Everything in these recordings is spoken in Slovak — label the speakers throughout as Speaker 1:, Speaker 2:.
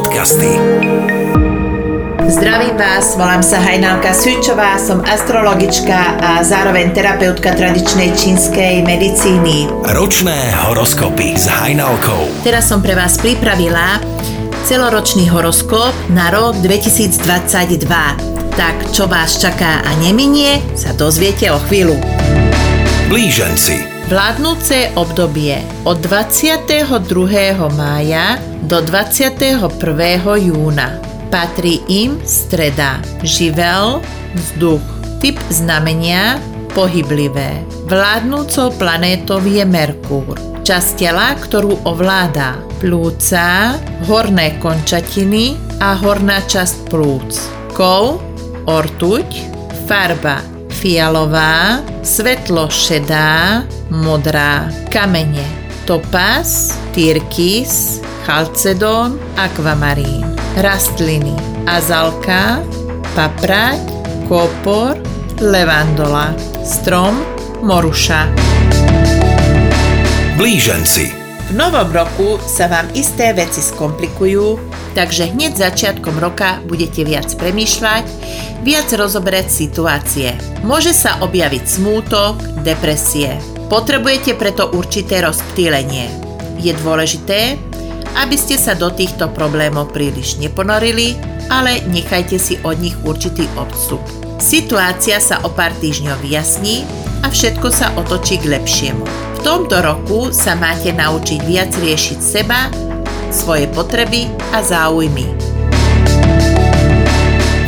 Speaker 1: podcasty.
Speaker 2: Zdravím vás, volám sa Hajnalka Sučová, som astrologička a zároveň terapeutka tradičnej čínskej medicíny.
Speaker 1: Ročné horoskopy s Hajnalkou.
Speaker 2: Teraz som pre vás pripravila celoročný horoskop na rok 2022. Tak čo vás čaká a neminie, sa dozviete o chvíľu.
Speaker 1: Blíženci.
Speaker 2: Vládnúce obdobie od 22. mája do 21. júna Patrí im streda, živel, vzduch, typ znamenia, pohyblivé. Vládnúcou planétou je Merkúr. Časť tela, ktorú ovláda plúca, horné končatiny a horná časť plúc. Kov, ortuť, farba fialová, svetlo šedá, modrá, kamene, topaz, tyrkis, chalcedón, akvamarín rastliny azalka, paprať, kópor, levandola, strom, moruša.
Speaker 1: Blíženci.
Speaker 2: V novom roku sa vám isté veci skomplikujú, takže hneď začiatkom roka budete viac premýšľať, viac rozoberať situácie. Môže sa objaviť smútok, depresie. Potrebujete preto určité rozptýlenie. Je dôležité, aby ste sa do týchto problémov príliš neponorili, ale nechajte si od nich určitý odstup. Situácia sa o pár týždňov vyjasní a všetko sa otočí k lepšiemu. V tomto roku sa máte naučiť viac riešiť seba, svoje potreby a záujmy.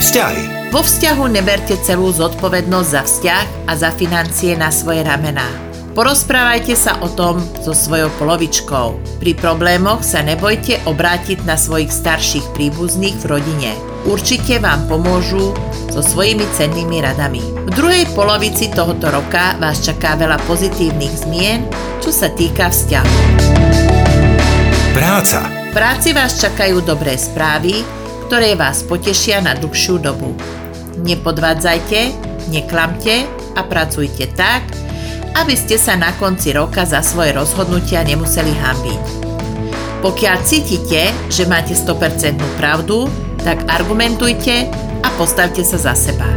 Speaker 1: Vzťahy.
Speaker 2: Vo vzťahu neberte celú zodpovednosť za vzťah a za financie na svoje ramená. Porozprávajte sa o tom so svojou polovičkou. Pri problémoch sa nebojte obrátiť na svojich starších príbuzných v rodine. Určite vám pomôžu so svojimi cennými radami. V druhej polovici tohoto roka vás čaká veľa pozitívnych zmien, čo sa týka vzťahu.
Speaker 1: Práca.
Speaker 2: V práci vás čakajú dobré správy, ktoré vás potešia na dlhšiu dobu. Nepodvádzajte, neklamte a pracujte tak, aby ste sa na konci roka za svoje rozhodnutia nemuseli hambiť. Pokiaľ cítite, že máte 100% pravdu, tak argumentujte a postavte sa za seba.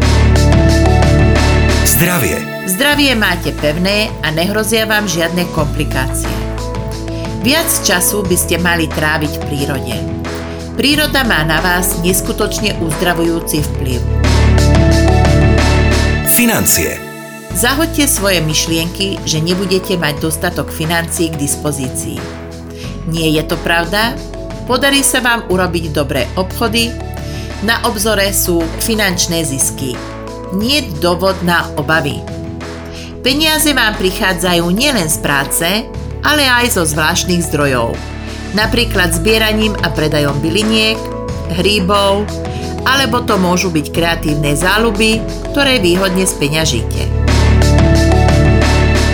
Speaker 1: Zdravie.
Speaker 2: Zdravie máte pevné a nehrozia vám žiadne komplikácie. Viac času by ste mali tráviť v prírode. Príroda má na vás neskutočne uzdravujúci vplyv.
Speaker 1: Financie.
Speaker 2: Zahoďte svoje myšlienky, že nebudete mať dostatok financií k dispozícii. Nie je to pravda? Podarí sa vám urobiť dobré obchody? Na obzore sú finančné zisky. Nie dôvod na obavy. Peniaze vám prichádzajú nielen z práce, ale aj zo zvláštnych zdrojov. Napríklad zbieraním a predajom byliniek, hríbov, alebo to môžu byť kreatívne záľuby, ktoré výhodne speňažíte.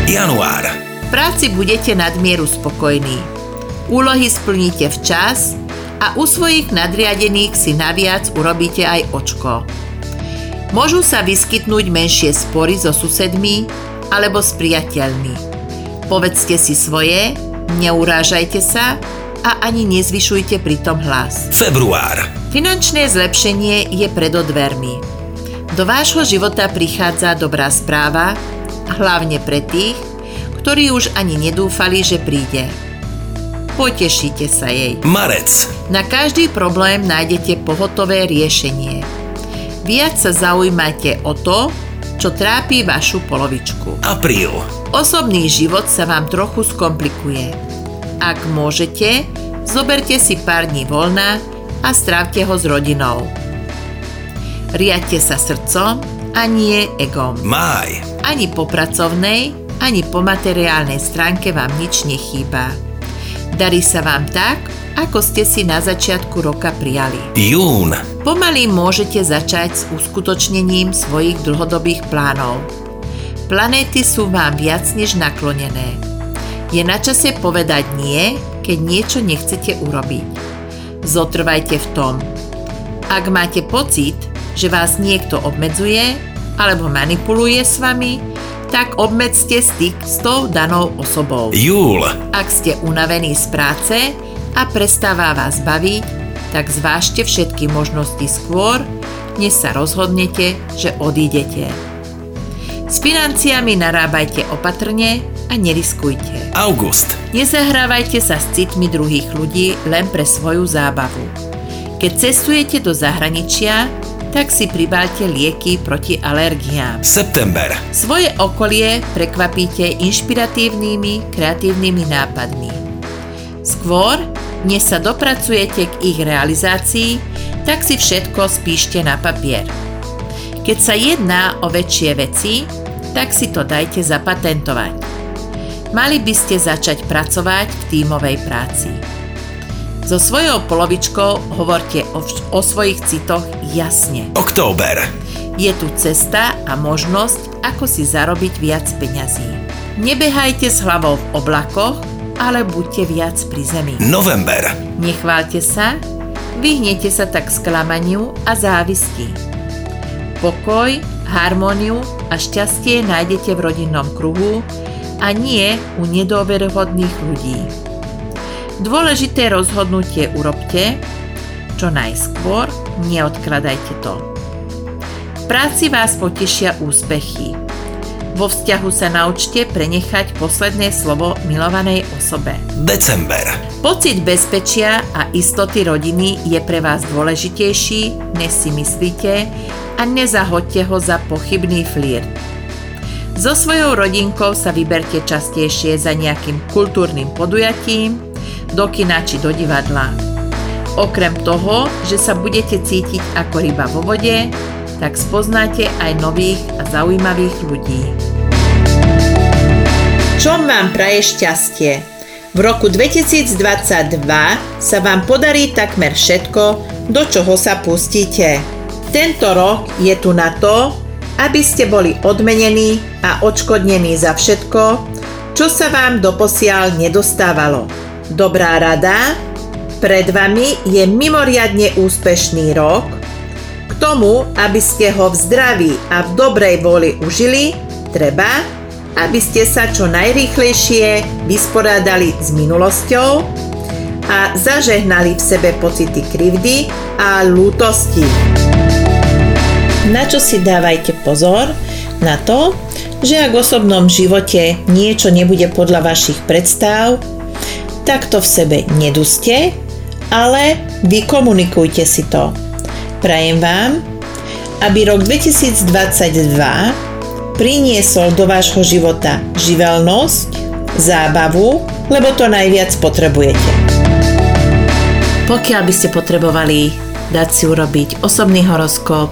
Speaker 1: Január.
Speaker 2: V práci budete nadmieru spokojní. Úlohy splníte včas a u svojich nadriadených si naviac urobíte aj očko. Môžu sa vyskytnúť menšie spory so susedmi alebo s priateľmi. Povedzte si svoje, neurážajte sa a ani nezvyšujte pritom hlas.
Speaker 1: Február.
Speaker 2: Finančné zlepšenie je pred dvermi. Do vášho života prichádza dobrá správa, hlavne pre tých, ktorí už ani nedúfali, že príde. Potešíte sa jej.
Speaker 1: Marec.
Speaker 2: Na každý problém nájdete pohotové riešenie. Viac sa zaujímajte o to, čo trápi vašu polovičku.
Speaker 1: Apríl.
Speaker 2: Osobný život sa vám trochu skomplikuje. Ak môžete, zoberte si pár dní voľna a strávte ho s rodinou. Riadte sa srdcom a nie egom.
Speaker 1: Máj.
Speaker 2: Ani po pracovnej, ani po materiálnej stránke vám nič nechýba. Darí sa vám tak, ako ste si na začiatku roka prijali.
Speaker 1: Jún.
Speaker 2: Pomaly môžete začať s uskutočnením svojich dlhodobých plánov. Planéty sú vám viac než naklonené. Je na čase povedať nie, keď niečo nechcete urobiť. Zotrvajte v tom. Ak máte pocit, že vás niekto obmedzuje alebo manipuluje s vami, tak obmedzte styk s tou danou osobou.
Speaker 1: Júl.
Speaker 2: Ak ste unavení z práce a prestáva vás baviť, tak zvážte všetky možnosti skôr, než sa rozhodnete, že odídete. S financiami narábajte opatrne a neriskujte.
Speaker 1: August.
Speaker 2: Nezahrávajte sa s citmi druhých ľudí len pre svoju zábavu. Keď cestujete do zahraničia, tak si pribálte lieky proti alergiám.
Speaker 1: September.
Speaker 2: Svoje okolie prekvapíte inšpiratívnymi, kreatívnymi nápadmi. Skôr, než sa dopracujete k ich realizácii, tak si všetko spíšte na papier. Keď sa jedná o väčšie veci, tak si to dajte zapatentovať. Mali by ste začať pracovať v tímovej práci. So svojou polovičkou hovorte o, o svojich citoch jasne.
Speaker 1: Október.
Speaker 2: Je tu cesta a možnosť, ako si zarobiť viac peňazí. Nebehajte s hlavou v oblakoch, ale buďte viac pri zemi.
Speaker 1: November.
Speaker 2: Nechválte sa, vyhnete sa tak sklamaniu a závisti. Pokoj, harmóniu a šťastie nájdete v rodinnom kruhu a nie u nedôverohodných ľudí. Dôležité rozhodnutie urobte, čo najskôr, neodkladajte to. V práci vás potešia úspechy. Vo vzťahu sa naučte prenechať posledné slovo milovanej osobe.
Speaker 1: December.
Speaker 2: Pocit bezpečia a istoty rodiny je pre vás dôležitejší, než si myslíte a nezahoďte ho za pochybný flírt. So svojou rodinkou sa vyberte častejšie za nejakým kultúrnym podujatím, do kina či do divadla. Okrem toho, že sa budete cítiť ako ryba vo vode, tak spoznáte aj nových a zaujímavých ľudí. Čo vám praje šťastie? V roku 2022 sa vám podarí takmer všetko, do čoho sa pustíte. Tento rok je tu na to, aby ste boli odmenení a odškodnení za všetko, čo sa vám doposiaľ nedostávalo. Dobrá rada, pred vami je mimoriadne úspešný rok, tomu, aby ste ho v zdraví a v dobrej voli užili, treba, aby ste sa čo najrýchlejšie vysporádali s minulosťou a zažehnali v sebe pocity krivdy a lútosti. Na čo si dávajte pozor? Na to, že ak v osobnom živote niečo nebude podľa vašich predstav, tak to v sebe neduste, ale vykomunikujte si to Prajem vám, aby rok 2022 priniesol do vášho života živelnosť, zábavu, lebo to najviac potrebujete. Pokiaľ by ste potrebovali dať si urobiť osobný horoskop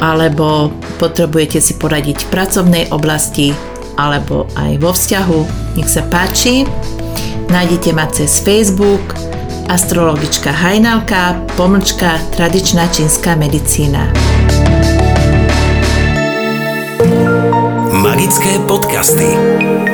Speaker 2: alebo potrebujete si poradiť v pracovnej oblasti alebo aj vo vzťahu, nech sa páči, nájdete ma cez Facebook, astrologička Hajnalka, pomlčka tradičná čínska medicína.
Speaker 1: Magické podcasty.